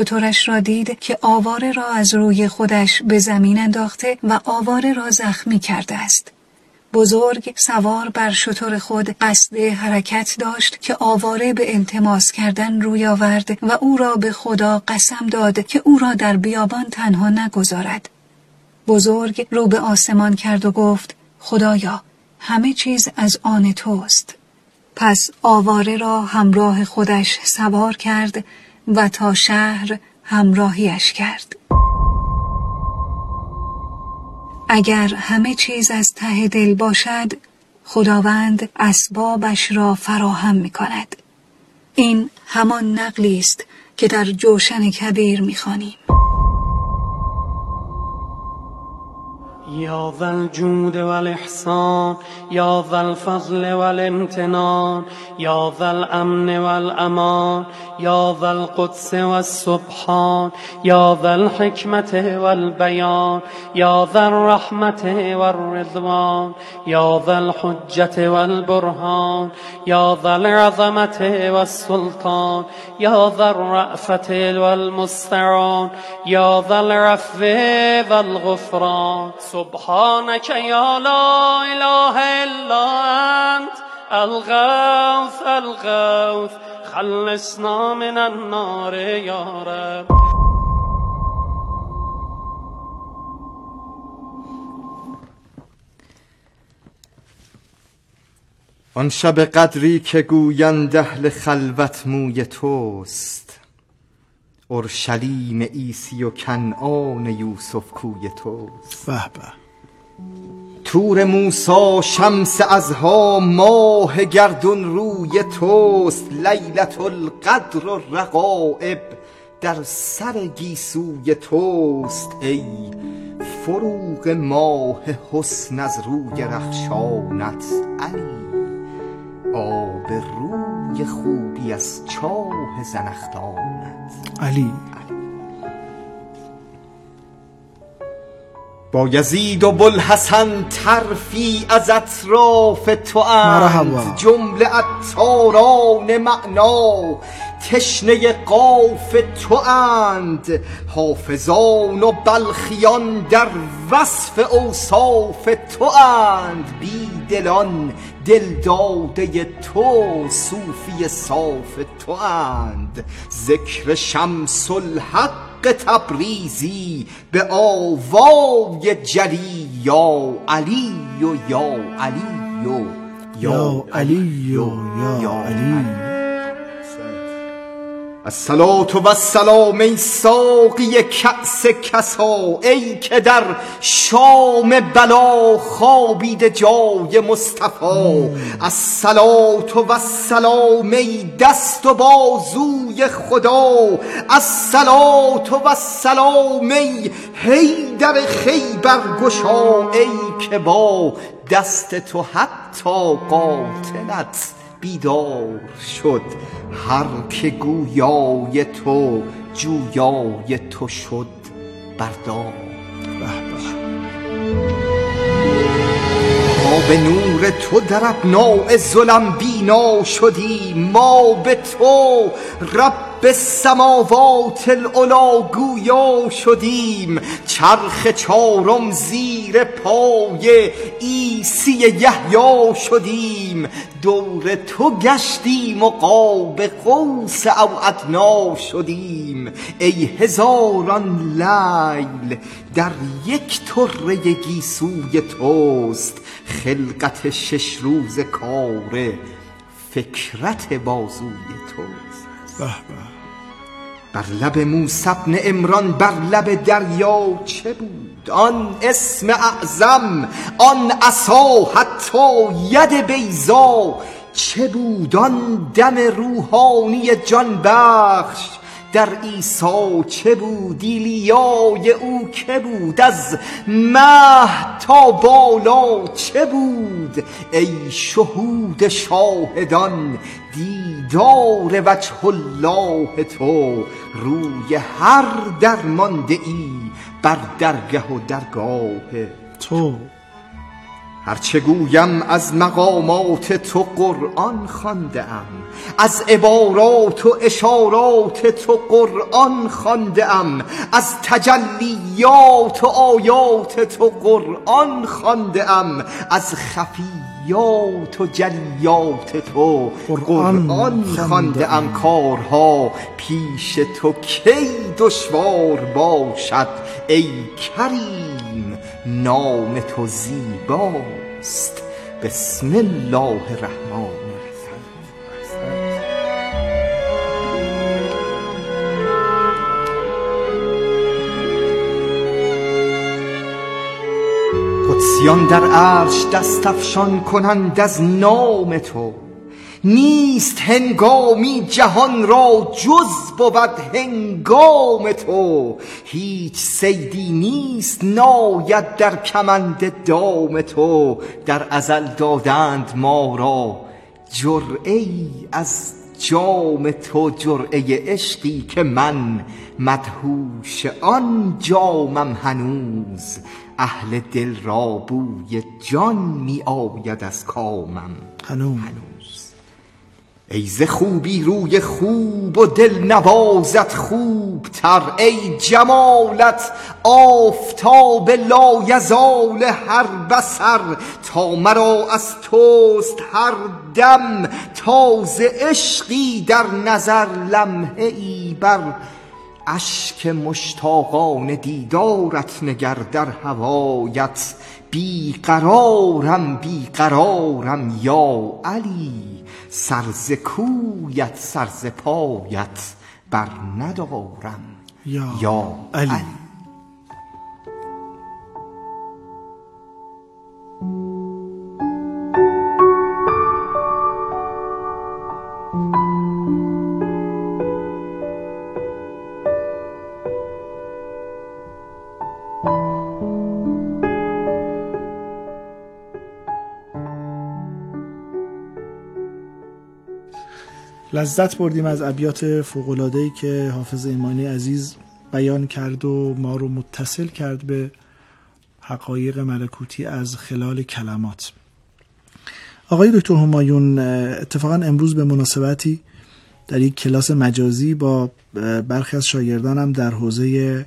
شطورش را دید که آواره را از روی خودش به زمین انداخته و آواره را زخمی کرده است. بزرگ سوار بر شطور خود قصد حرکت داشت که آواره به التماس کردن روی آورد و او را به خدا قسم داد که او را در بیابان تنها نگذارد. بزرگ رو به آسمان کرد و گفت خدایا همه چیز از آن توست. پس آواره را همراه خودش سوار کرد و تا شهر همراهیش کرد. اگر همه چیز از ته دل باشد خداوند اسبابش را فراهم می کند. این همان نقلی است که در جوشن کبیر می خانیم. يا ذا الجود والإحسان يا ذا الفضل والامتنان يا ذا الأمن والأمان يا ذا القدس والسبحان يا ذا الحكمة والبيان يا ذا الرحمة والرضوان يا ذا الحجة والبرهان يا ذا العظمة والسلطان يا ذا الرأفة والمستعان يا ذا العفو والغفران سبحانك يا لا إله إلا أنت الغوث الغوث خلصنا من النار يا رب. آن شب قدری که گویند اهل خلوت موی توست اورشلیم عیسی و کنعان یوسف کوی توست. به به. تور موسا شمس ازها ماه گردون روی توست. لیلت القدر و رقائب در سر گیسوی توست. ای فروغ ماه حسن از روی رخشانت. علی آب روی خوبی از چاه زنخدانت علی. با یزید و بلحسن ترفی از اطراف تو. اند. جمله عطاران معنا تشنه قاف تو اند. حافظان و بلخیان در وصف اوصاف تو اند. بی دلان دلداده تو صوفی صاف تو اند ذکر شمس الحق تبریزی به آوای جلی. یا علی و یا علی و یا علی. و یا علی. الصلاة و السلام ای ساقی کأس کسا ای که در شام بلا خوابیده جای مصطفی. الصلاة و السلام ای دست و بازوی خدا. الصلاة و السلام ای حیدر خیبر گشا ای که با دست تو حتی قاتلت بیدار شد هر که گویای تو جویای تو شد بردار. ما به نور تو در ابناء ظلم بینا شدیم ما به تو رب السماوات العلا گویا شدیم چرخ چارم زیر پای عیسی یحیی شدیم. دور تو گشتیم و قاب قوس او ادنا شدیم. ای هزاران لیل در یک طره گیسوی توست. خلقت شش روز کار فکرت بازوی توست. به بر لب موسی بن عمران بر لب دریا چه بود؟ آن اسم اعظم آن عصا حتی ید بیزا چه بود آن دم روحانی جان بخش در عیسی چه بود؟ ایلیای او که بود؟ از مه تا بالا چه بود؟ ای شهود شاهدان دیدار وجه الله تو روی هر درمانده ای بر درگه و درگاه تو. هرچه گویم از مقامات تو قرآن خانده ام از عبارات و اشارات تو قرآن خانده ام از تجلیات و آیات تو قرآن خانده ام از خفیات و جلیات تو قرآن خانده ام کارها پیش تو کی دشوار باشد؟ ای کریم! نام تو زیباست. بسم الله الرحمن قدسیان در عرش دست افشان کنند از نام تو. نیست هنگامی جهان را جز بود هنگام تو. هیچ سیدی نیست ناید در کمند دام تو. در ازل دادند ما را جرعه از جام تو جرعه عشقی که من مدهوش آن جامم هنوز. اهل دل را بوی جان می آید از کامم. هنوز. ای ز خوبی روی خوب و دل نوازت خوب تر ای جمالت آفتاب لایزال هر بسر تا مرا از توست هر دم تازه عشقی در نظر لمحه ای بر اشک مشتاقان دیدارت نگر در هوایت. بی قرارم بی قرارم یا علی. سر ز کویت سر ز پایت بر ندارم. یا, یا علی. علی. لذت بردیم از ابیات فوق‌العاده‌ای که حافظ ایمانی عزیز بیان کرد و ما رو متصل کرد به حقایق ملکوتی از خلال کلمات. آقای دکتر همایون اتفاقا امروز به مناسبتی در یک کلاس مجازی با برخی از شاگردانم در حوزه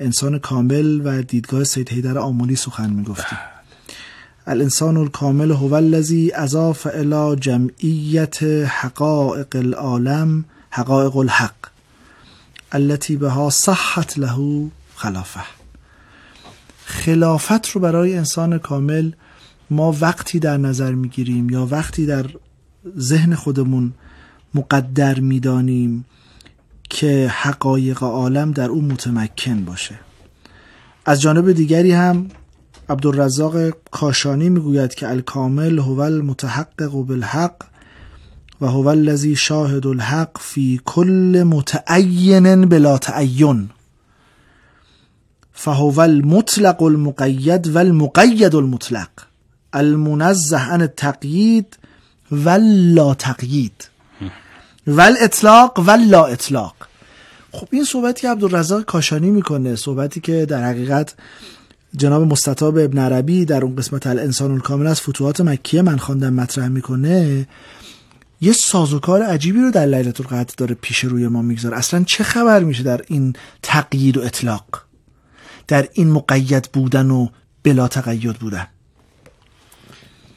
انسان کامل و دیدگاه سید حیدر آمولی سخن می‌گفتیم. الانسان الکامل هو الذی اضاف الى جمعیت حقائق العالم حقائق الحق التي بها صحت له خلافه. خلافت رو برای انسان کامل ما وقتی در نظر می‌گیریم یا وقتی در ذهن خودمون مقدر می‌دانیم که حقایق عالم در او متمکن باشه. از جانب دیگری هم عبدالرزاق کاشانی می‌گوید که الکامل هو المتحقق بالحق و هو الذی شاهد الحق فی کل متعین بلا تعین. فهو المطلق المقید و المقید المطلق. المنزه عن التقیید و لا تقیید و الاطلاق و لا اطلاق خب این صحبتی که عبدالرزاق کاشانی می‌کنه صحبتی که در حقیقت جناب مستطاب ابن عربی در اون قسمت الانسان الکامل از فتوحات مکیه من خواندم مطرح می‌کنه یه سازوکار عجیبی رو در لیلت القدر داره پیش روی ما می‌گذاره. اصلا چه خبر میشه در این تقیید و اطلاق؟ در این مقید بودن و بلا تقید بودن.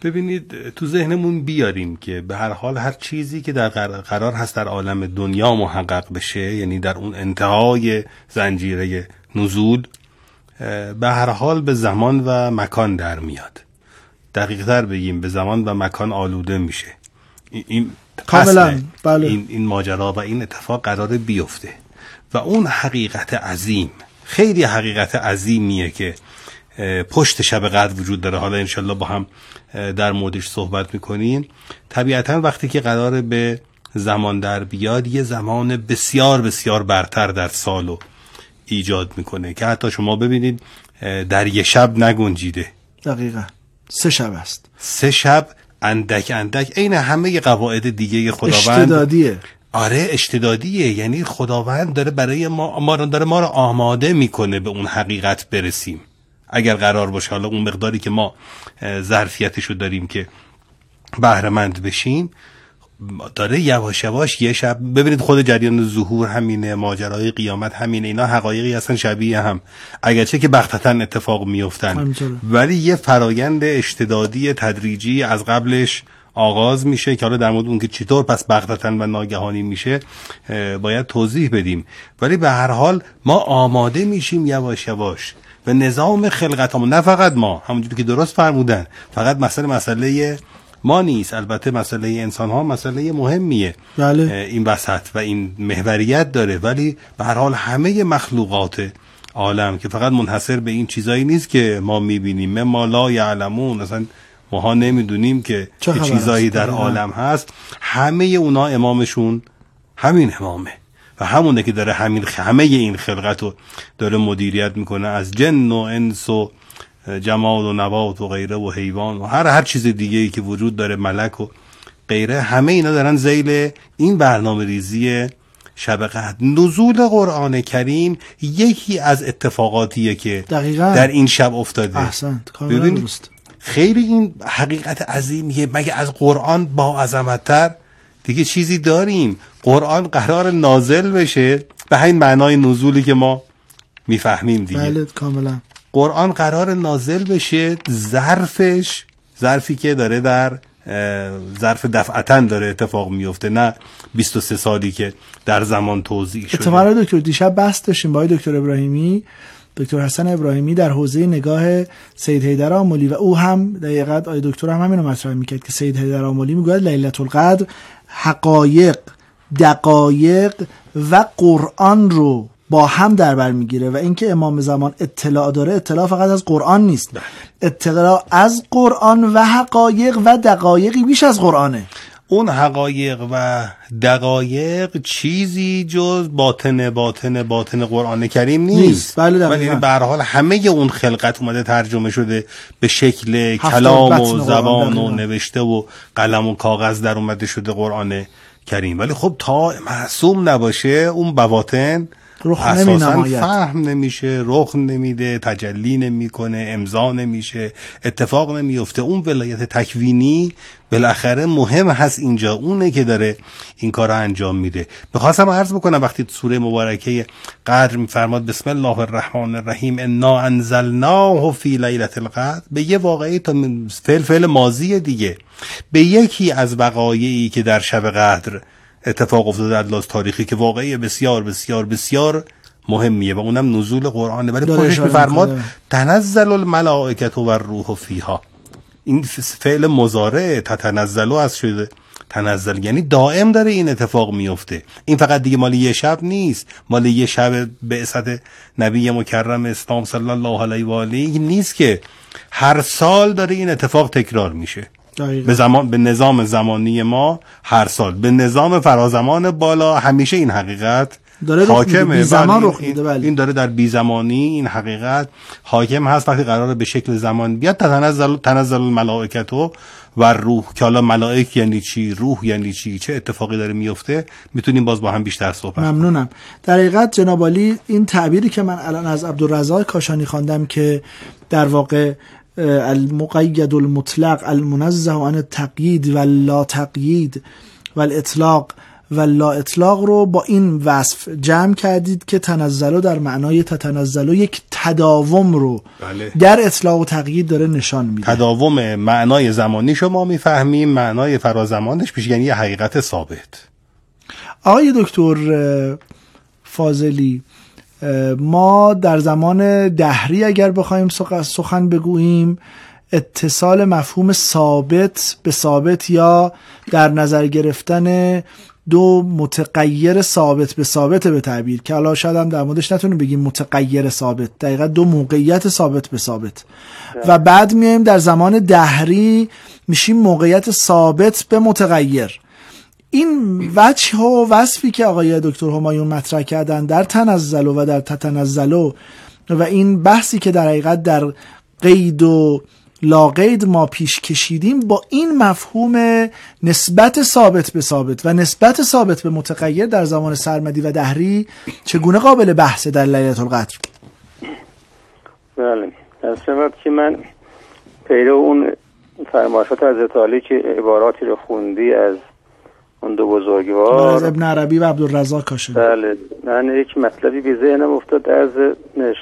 ببینید تو ذهنمون بیاریم که به هر حال هر چیزی که در قرار هست در عالم دنیا محقق بشه یعنی در اون انتهای زنجیره نزول به هر حال به زمان و مکان در میاد. دقیق تر بگیم به زمان و مکان آلوده میشه. این کاملا بله. این, این ماجرا و این اتفاق قرار بیفته. و اون حقیقت عظیم خیلی حقیقت عظیمیه که پشت شب قدر وجود داره. حالا انشالله با هم در موردش صحبت می‌کنیم. طبیعتا وقتی که قرار به زمان در بیاد یه زمان بسیار بسیار برتر در سالو ایجاد می‌کنه که حتی شما ببینید در یه شب نگنجیده. دقیقا. سه شب است. سه شب اندک اندک. عین همه قواعد دیگه خداوند. اشتدادیه. آره اشتدادیه. یعنی خداوند داره برای ما ما داره ما رو آماده می‌کنه به اون حقیقت برسیم. اگر قرار باشه حالا اون مقداری که ما ظرفیتش رو داریم که بهرهمند بشیم داره یواش یواش یه شب ببینید خود جریان ظهور همینه ماجرای قیامت همینه اینا حقایقی هستن شبیه هم. اگرچه که بختتا اتفاق میفتن ولی یه فرایند اشتدادی تدریجی از قبلش آغاز میشه که حالا در مورد اون که چطور پس بختتا و ناگهانی میشه باید توضیح بدیم. ولی به هر حال ما آماده میشیم یواش یواش. به نظام خلقت نه فقط ما همونجوری که درست فرمودن. فقط مسئله مسئله ما نیست. البته مسئله انسان ها مسئله مهمیه. بله. این وسط و این محوریت داره. ولی به هر حال همه مخلوقات عالم که فقط منحصر به این چیزایی نیست که ما می‌بینیم. ما لا یعلمون. اصلا ماها نمی‌دونیم که چه چیزایی در عالم هست. همه اونا امامشون همین امامه. و همونه که داره همین همه این خلقت رو داره مدیریت می‌کنه. از جن و انس و جماد و نبات و غیره و حیوان و هر هر چیز دیگه ای که وجود داره ملک و غیره همه اینا دارن زیل این برنامه ریزی شب قدر نزول قرآن کریم یکی از اتفاقاتیه که دقیقا. در این شب افتاده. احسنت. ببین خیلی این حقیقت عظیمیه مگه از قرآن با عظمتتر؟ دیگه چیزی داریم. قرآن قرار نازل بشه. به همین معنای نزولی که ما می‌فهمیم دیگه. بله کاملا. قرآن قرار نازل بشه ظرفش ظرفی که داره در ظرف دفعتا داره اتفاق میفته نه 23 سالی که در زمان توضیح شده. اتفاقا دکتر دیشب بحث داشتیم با دکتر ابراهیمی. دکتر حسن ابراهیمی در حوزه نگاه سید حیدر آملی و او هم دقیقا آی دکتر هم همینو مطرح می‌کرد که سید حیدر آملی می‌گوید لیلت القدر حقایق دقایق و قرآن رو با هم در بر می‌گیره و اینکه امام زمان اطلاع داره اطلاع فقط از قرآن نیست. بله. اطلاع از قرآن و حقایق و دقایقی بیش از قرآنه. اون حقایق و دقایق چیزی جز باطن باطن باطن قرآن کریم نیست, نیست. بله ولی به حال همه اون خلقت اومده ترجمه شده به شکل کلام و زبان و نوشته و قلم و کاغذ در اومده شده قرآن کریم. ولی خب تا معصوم نباشه اون بواطن رخ نمی فهم نمیشه رخ نمیده تجلی نمی‌کنه امضا نمیشه اتفاق نمیفته اون ولایت تکوینی بالاخره مهم هست اینجا. اونه که داره این کار رو انجام میده. بخواستم عرض بکنم وقتی سوره مبارکه قدر میفرماد بسم الله الرحمن الرحیم انا انزلناه فی لیلت القدر. به یه واقعی تا فعل فعل ماضی دیگه. به یکی از وقایعی که در شب قدر اتفاق افتاده در لاز تاریخی که واقعی بسیار بسیار بسیار مهمیه و اونم نزول قرآنه. ولی خودش میفرماد تنزل الملائکت و روح فیها. این فعل مزاره تتنزلو از شده. تنزل یعنی دائم داره این اتفاق میفته این فقط دیگه مال یه شب نیست. مال یه شب به نبی مکرم اسلام صلی الله علیه و آله. نیست که هر سال داره این اتفاق تکرار میشه. به زمان به نظام زمانی ما هر سال. به نظام فرازمان بالا. همیشه این حقیقت داره حاکمه. زمان رخ میده بله. این داره در بی زمانی این حقیقت حاکم هست. وقتی قراره به شکل زمان بیاد تنزل تنزل الملائکت و روح. که حالا ملائک یعنی چی؟ روح یعنی چی؟ چه اتفاقی داره میفته؟ می‌تونیم باز با هم بیشتر صحبت ممنونم. در حقیقت جناب این تعبیری که من الان از عبدالرزاق کاشانی خواندم که در واقع المقید المطلق المنزه عن التقیید و لا تقیید و الاطلاق. و لا اطلاق رو با این وصف جمع کردید که تنزلو در معنای تتنزلو یک تداوم رو بله. در اطلاق و تقیید داره نشان میده. تداوم معنای زمانی شما می‌فهمیم معنای فرازمانش پیش یعنی حقیقت ثابت. آقای دکتر فاضلی ما در زمان دهری اگر بخوایم سخن بگوییم اتصال مفهوم ثابت به ثابت یا در نظر گرفتن دو متغیر ثابت به ثابت به تعبیر که حالا شاید هم در موردش نتونیم بگیم متغیر ثابت دقیقا دو موقعیت ثابت به ثابت. و بعد میایم در زمان دهری میشیم موقعیت ثابت به متغیر. این وجه و وصفی که آقای دکتر همایون مطرح کردن در تنزلو و در تتنزلو و این بحثی که در حقیقت در قید و لاقید ما پیش کشیدیم با این مفهوم نسبت ثابت به ثابت و نسبت ثابت به متغیر در زمان سرمدی و دهری چگونه قابل بحث در لیلت القدر؟ بله. شود که من پیرو اون فرمایشات از عالی که عباراتی رو خوندی از اون دو بزرگوار. از ابن عربی و عبدالرزاق کاشانی. بله. من یک مطلبی به ذهنم افتاد از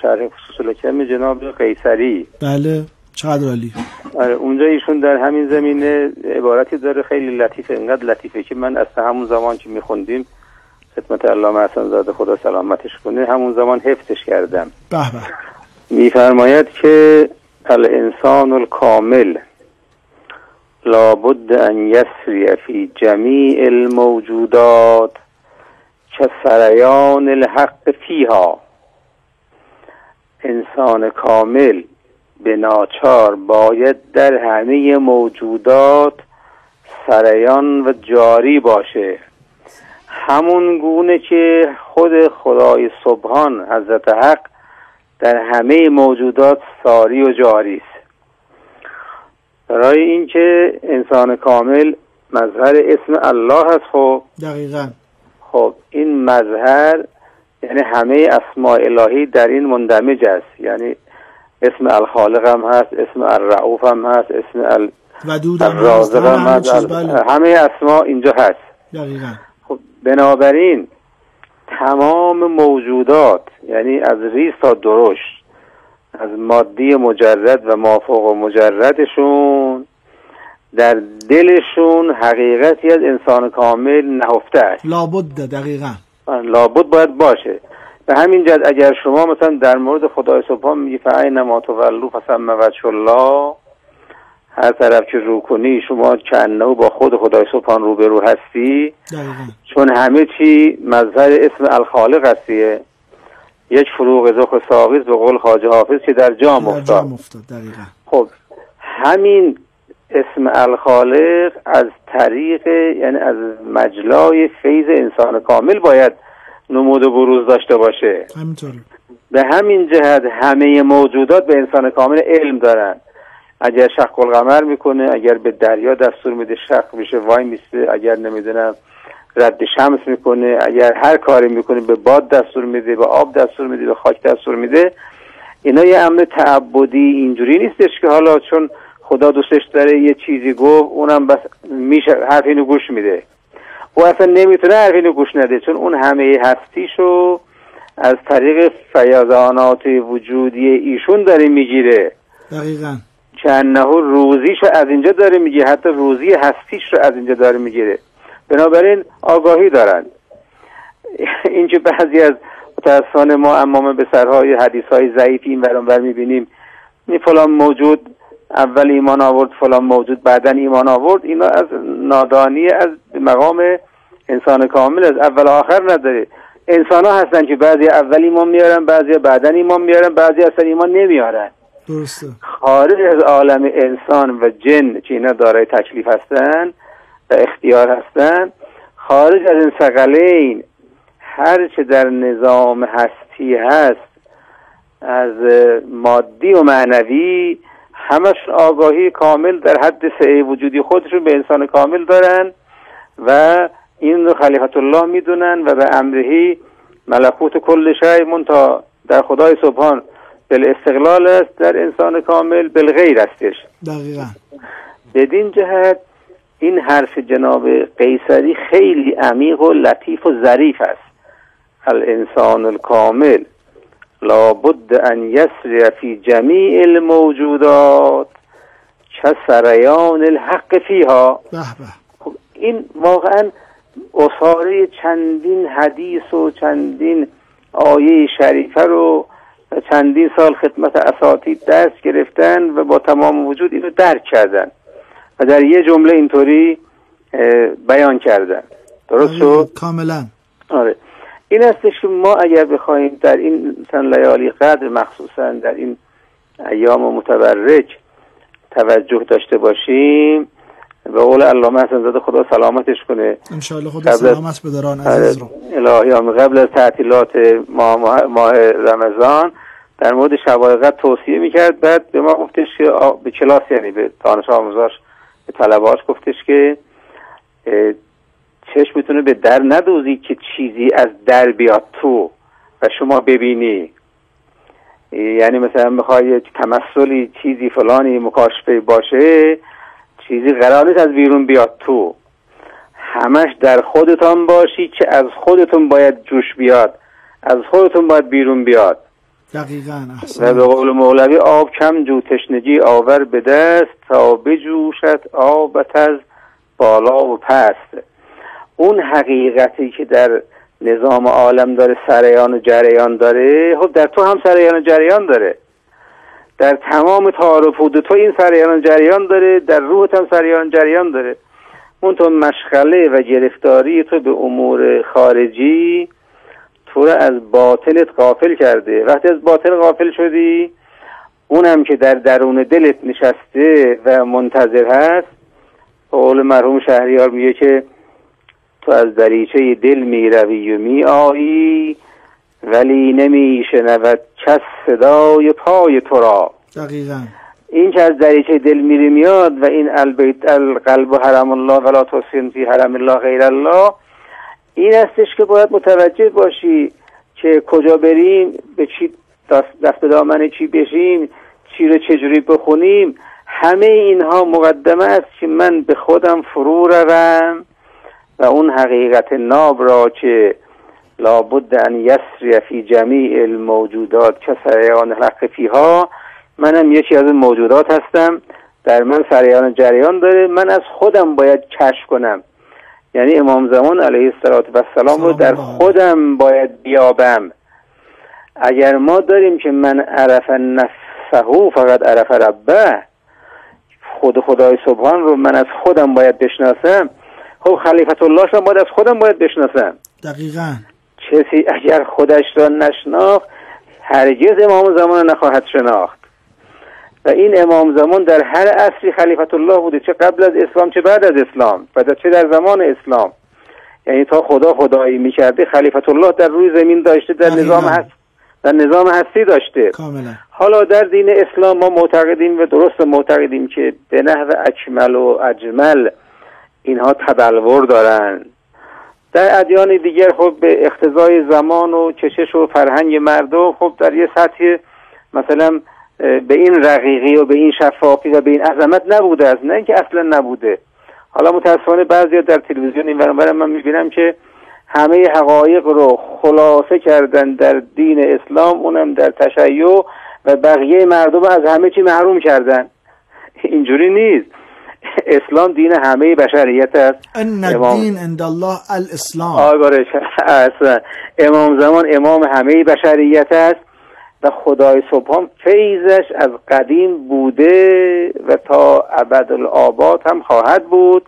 شرح خصوص الکم جناب قیصری. بله. چقدر عالی. آره اونجا ایشون در همین زمینه عبارتی داره خیلی لطیفه اینقدر لطیفه که من از همون زمان که میخوندیم خدمت علامه حسن زاده خدا سلامتش کنه همون زمان حفظش کردم. به به. میفرماید که الانسان الکامل. لابد ان یسری فی جمیع الموجودات که سریان الحق فیها. انسان کامل به ناچار باید در همه موجودات سریان و جاری باشه. همون گونه که خود خدای سبحان حضرت حق در همه موجودات ساری و جاری است. برای اینکه انسان کامل مظهر اسم الله هست خب؟ دقیقا. خب این مظهر یعنی همه اسماء الهی در این مندمج است. یعنی اسم الخالق هم هست اسم الرعوف هم هست اسم ال... ودود هم هست بله. همه اسما اینجا هست. دقیقا. خب بنابراین تمام موجودات یعنی از ریز تا درشت از مادی مجرد و مافوق مجردشون در دلشون حقیقتی از انسان کامل نهفته است. لابد دقیقا. لابد باید باشه. به همین جد اگر شما مثلا در مورد خدای سبحان میگی فعین ما تولو فسم وجه الله هر طرف که رو کنی شما کنه با خود خدای سبحان روبرو هستی. دقیقا. چون همه چی مظهر اسم الخالق هستیه. یک فروغ زخ ساقیز به قول خواجه حافظ که در جام در افتاد. جام افتاد دقیقا. خب همین اسم الخالق از طریق یعنی از مجلای فیض انسان کامل باید نمود و بروز داشته باشه. همینطور به همین جهت همه موجودات به انسان کامل علم دارن. اگر شق القمر می‌کنه اگر به دریا دستور میده شق میشه وای میسته. اگر نمی‌دونم رد شمس می‌کنه اگر هر کاری می‌کنه به باد دستور میده به آب دستور میده به خاک دستور میده. اینا یه امر تعبدی اینجوری نیستش که حالا چون خدا دوستش داره یه چیزی گفت اونم بس میشه حرف اینو گوش میده. او اصلا نمی‌تونه حرف اینو گوش نده چون اون همه هستیشو از طریق فیضانات وجودی ایشون داره می‌گیره. دقیقا. که انه روزیشو از اینجا داره می‌گیره حتی روزی هستیش رو از اینجا داره می‌گیره. بنابراین آگاهی دارن اینکه بعضی از متاسفانه ما امام به سرهای حدیث های ضعیفی این برانبر می‌بینیم این فلان موجود اول ایمان آورد فلان موجود بعدا ایمان آورد اینا از نادانی از مقام انسان کامل از اول آخر نداره. انسان ها هستن که بعضی اول ایمان میارن بعضی بعدا ایمان میارن بعضی اصلا ایمان نمیارن. درسته. خارج از عالم انسان و جن که اینا دارای تکلیف هستن؟ اختیار هستن خارج از این سقلین هر چه در نظام هستی هست از مادی و معنوی همش آگاهی کامل در حد سعی وجودی خودشون به انسان کامل دارن و این رو خلیفت الله می‌دونن و به امرهی ملکوت کل شی منتا در خدای سبحان بالاستقلال است در انسان کامل بالغیر استش. دقیقا. بدین جهت این حرف جناب قیصری خیلی عمیق و لطیف و ظریف است. الانسان الکامل لابد ان یسری فی جمیع الموجودات چه سریان الحق فیها. خب این واقعا اصاره چندین حدیث و چندین آیه شریفه رو و چندین سال خدمت اساتید درس گرفتن و با تمام وجود اینو درک کردن. و در یه جمله اینطوری بیان کردن درست شد؟ کاملا. آره. این هستش که ما اگر بخوایم در این مثلا لیالی قدر مخصوصا در این ایام متبرک توجه داشته باشیم به قول علامه حسن زاده خدا سلامتش کنه. انشاءالله خدا سلامت بداران عزیز رو. الهیان قبل از تعطیلات ماه, ماه, رمضان در مورد شبایقت توصیه می‌کرد. بعد به ما گفتش که به کلاس یعنی به دانش آموزاش به طلباش گفتش که اه، چشمتونه به در ندوزی که چیزی از در بیاد تو و شما ببینی. یعنی مثلا بخوای تمثلی چیزی فلانی مکاشفه باشه چیزی قرار از بیرون بیاد تو. همش در خودتان باشی که از خودتون باید جوش بیاد از خودتون باید بیرون بیاد. دقیقا و به قول مولوی آب کم جو تشنگی آور به دست تا بجوشد آبت از بالا و پست. اون حقیقتی که در نظام عالم داره سریان و جریان داره خب در تو هم سریان و جریان داره. در تمام تعارف حدود تو این سریان و جریان داره در روحت هم سریان و جریان داره. اون تو مشغله و گرفتاری تو به امور خارجی تو رو از باطلت غافل کرده. وقتی از باطل غافل شدی اونم که در درون دلت نشسته و منتظر هست قول مرحوم شهریار میگه که تو از دریچه دل می روی و می آیی ولی نمی شنود کس صدای پای تو را. دقیقا. این که از دریچه دل میری میاد و این البیت القلب حرم الله ولا توسین فی حرم الله غیر الله این استش که باید متوجه باشی که کجا بریم به چی دست به دامن چی بشیم چی رو چجوری بخونیم. همه اینها مقدمه است که من به خودم فرو روم و اون حقیقت ناب را که لابد ان یسری فی جمیع الموجودات که سریان حق فیها. منم یکی از موجودات هستم. در من سریان جریان داره. من از خودم باید کشف کنم. یعنی امام زمان علیه السلام رو در خودم باید بیابم. اگر ما داریم که من عرف نفسه فقط عرف ربه خود خدای سبحان رو من از خودم باید بشناسم خب خلیفت الله رو باید از خودم باید بشناسم. دقیقا. کسی اگر خودش را نشناخت هرگز امام زمان نخواهد شناخت. و این امام زمان در هر عصری خلیفت الله بوده چه قبل از اسلام چه بعد از اسلام و چه در زمان اسلام. یعنی تا خدا خدایی می‌کرده خلیفت الله در روی زمین داشته در نظام هست در نظام هستی داشته. کاملا. حالا در دین اسلام ما معتقدیم و درست معتقدیم که به نحو اکمل و اجمل اینها تبلور دارن. در ادیان دیگر خب به اختزای زمان و کشش و فرهنگ مردم خب در یه سطح مثلا به این رقیقی و به این شفافی و به این عظمت نبوده است. نه اینکه اصلا نبوده. حالا متاسفانه بعضی در تلویزیون این من می‌بینم که همه حقایق رو خلاصه کردن در دین اسلام اونم در تشیع و بقیه مردم از همه چی محروم کردن. اینجوری نیست. اسلام دین همه بشریت است. ان الدین عند الله الاسلام. امام زمان امام همه بشریت است. و خدای سبحان فیضش از قدیم بوده و تا ابدالآباد هم خواهد بود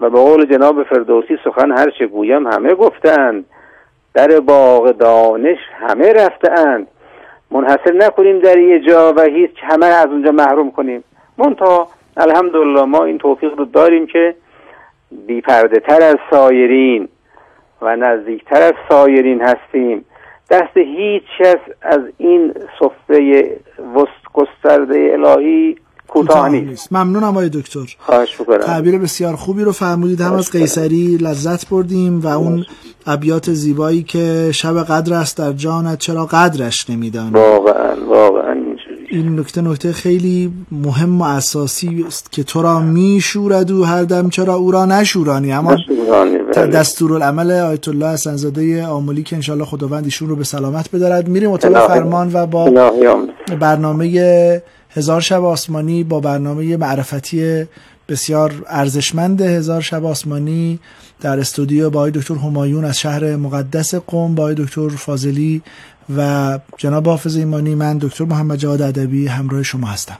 و به قول جناب فردوسی سخن هر چه گویم همه گفتند. در باغ دانش همه رفتند. منحصر نکنیم در یه جا و هیچ همه از اونجا محروم کنیم. منتها الحمدلله ما این توفیق رو داریم که بیپرده تر از سایرین و نزدیکتر از سایرین هستیم. دست هیچ کس از این صفه گسترده الهی کوتاه نیست. ممنونم آقای دکتر. خواهش تعبیر بسیار خوبی رو فرمودید. هم از قیصری لذت بردیم و اون ابیات زیبایی که شب قدر است در جانت چرا قدرش نمیدانی؟ واقعا واقعا. این نکته نکته خیلی مهم و اساسی است که تو را میشورد و هر دم چرا او را نشورانی. اما بله. دستور العمل آیت الله حسنزاده آملی که انشالله خداوند ایشون رو به سلامت بدارد. میریم اتاق فرمان و با برنامه هزار شب آسمانی با برنامه معرفتی بسیار ارزشمند هزار شب آسمانی در استودیو با دکتر همایون از شهر مقدس قوم با دکتر فاضلی و جناب حافظ ایمانی من دکتر محمد جواد ادبی همراه شما هستم.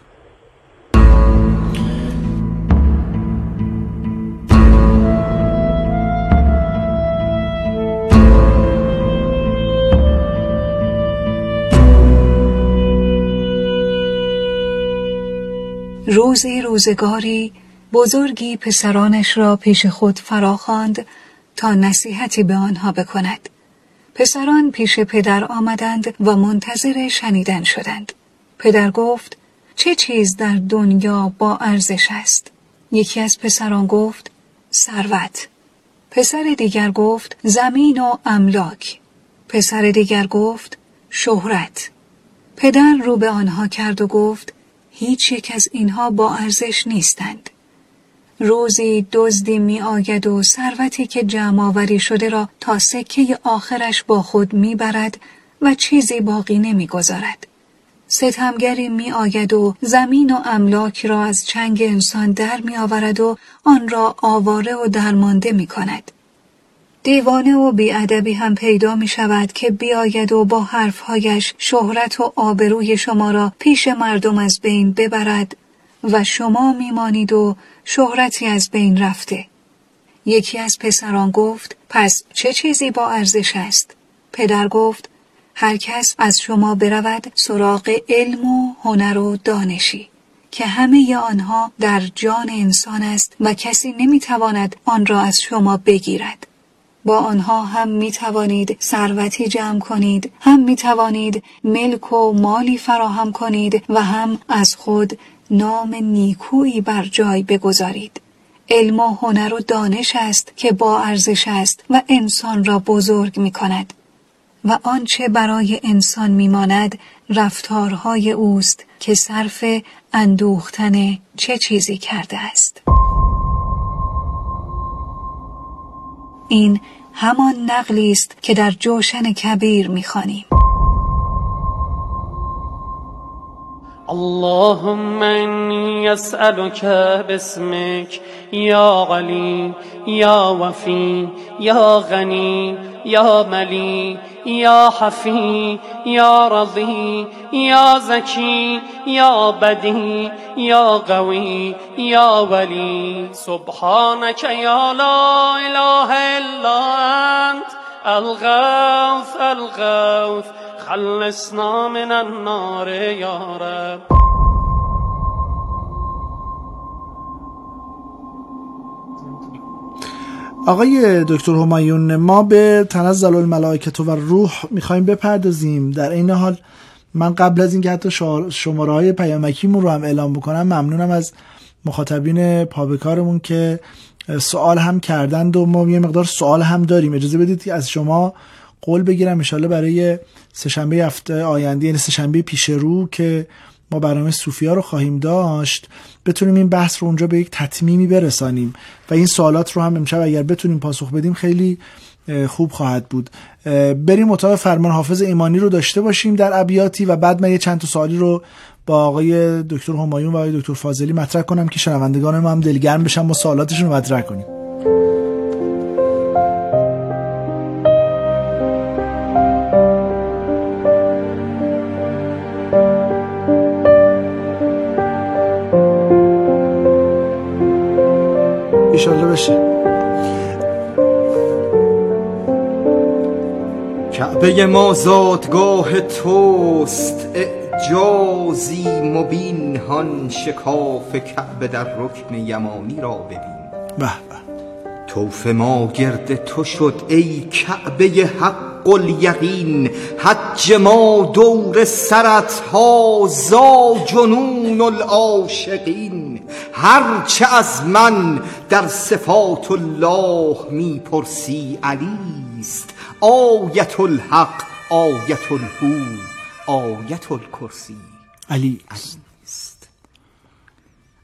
روزی روزگاری بزرگی پسرانش را پیش خود فراخواند تا نصیحتی به آنها بکند. پسران پیش پدر آمدند و منتظر شنیدن شدند. پدر گفت چه چیز در دنیا با ارزش است؟ یکی از پسران گفت ثروت. پسر دیگر گفت زمین و املاک. پسر دیگر گفت شهرت. پدر رو به آنها کرد و گفت هیچ یک از اینها با ارزش نیستند. روزی دزدی می آید و ثروتی که جمع آوری شده را تا سکه آخرش با خود می برد و چیزی باقی نمی گذارد. ستمگری می آید و زمین و املاک را از چنگ انسان در می آورد و آن را آواره و درمانده می کند. دیوانه و بیادبی هم پیدا می شود که بیاید و با حرفهایش شهرت و آبروی شما را پیش مردم از بین ببرد و شما میمانید و شهرتی از بین رفته. یکی از پسران گفت پس چه چیزی با ارزش است؟ پدر گفت هر کس از شما برود سراغ علم و هنر و دانشی که همه آنها در جان انسان است و کسی نمی‌تواند آن را از شما بگیرد. با آنها هم می توانید ثروتی جمع کنید هم می توانید ملک و مالی فراهم کنید و هم از خود نام نیکویی بر جای بگذارید. علم و هنر و دانش است که با ارزش است و انسان را بزرگ می کند و آنچه برای انسان میماند رفتارهای اوست که صرف اندوختن چه چیزی کرده است. این همان نقلی است که در جوشن کبیر می‌خوانیم. اللهم إني أسألك باسمك يا غني يا وفي يا غني يا ملي يا حفي يا رضي يا زكي يا بدي يا قوي يا ولي. سبحانك يا لا إله إلا أنت الغوث الغوث خلصنا من النار یا رب. آقای دکتر همایون ما به تنزل الملائکت و روح می‌خوایم بپردازیم. در این حال من قبل از اینکه حتی شماره های پیامکیمون رو هم اعلام بکنم ممنونم از مخاطبین پابکارمون که سوال هم کردند و ما یه مقدار سوال هم داریم. اجازه بدید که از شما قول بگیرم انشالله برای سهشنبه هفته آینده یعنی سهشنبه پیش رو که ما برنامه صوفیا رو خواهیم داشت بتونیم این بحث رو اونجا به یک تطمیمی برسانیم و این سوالات رو هم امشب اگر بتونیم پاسخ بدیم خیلی خوب خواهد بود. بریم اتاق فرمان حافظ ایمانی رو داشته باشیم در ابیاتی و بعد من یه چند تا سوالی رو با آقای دکتر همایون و آقای دکتر فاضلی مطرح کنم که شنوندگان ما هم دلگرم بشن با سوالاتشون رو مطرح کنیم. بشه کعبه ما زادگاه توست اعجازی مبین هان شکاف کعبه در رکن یمانی را ببین. به توف ما گرد تو شد ای کعبه حق الیقین. حج ما دور سرت هازا جنون العاشقین. هرچه از من در صفات الله می‌پرسی علیست آیت الحق آیت الهو آیت الکرسی علی.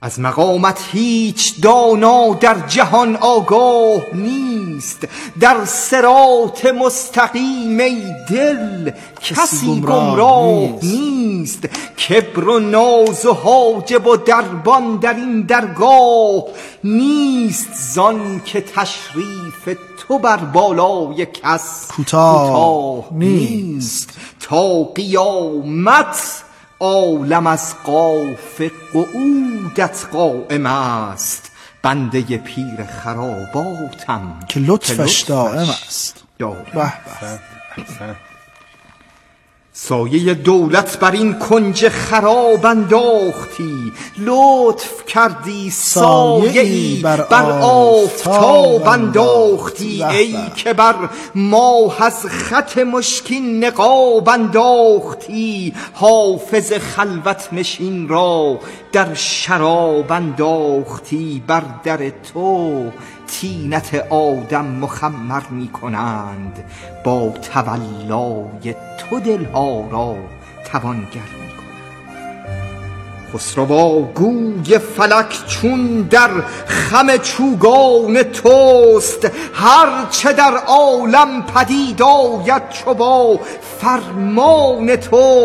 از مقامت هیچ دانا در جهان آگاه نیست. در سرات مستقیم ای دل کسی گمراه نیست. کبر و ناز و حاجب و دربان در این درگاه نیست. زان که تشریف تو بر بالای کس کوتاه نیست. تا قیامت عالم از قاف قعودت قائم است. بنده پیر خراباتم که لطفش دائم است. به. سایه دولت بر این کنج خراب انداختی. لطف کردی سایه ای بر آفتاب انداختی. ای که بر ماه از خط مشکین نقاب انداختی. حافظ خلوت نشین را در شراب انداختی. بر در تو تینت آدم مخمر می کنند با تولای تو دلها را توانگر می خسروا گوی فلک چون در خم چوگان توست هر چه در عالم پدید آید چو با فرمان توست.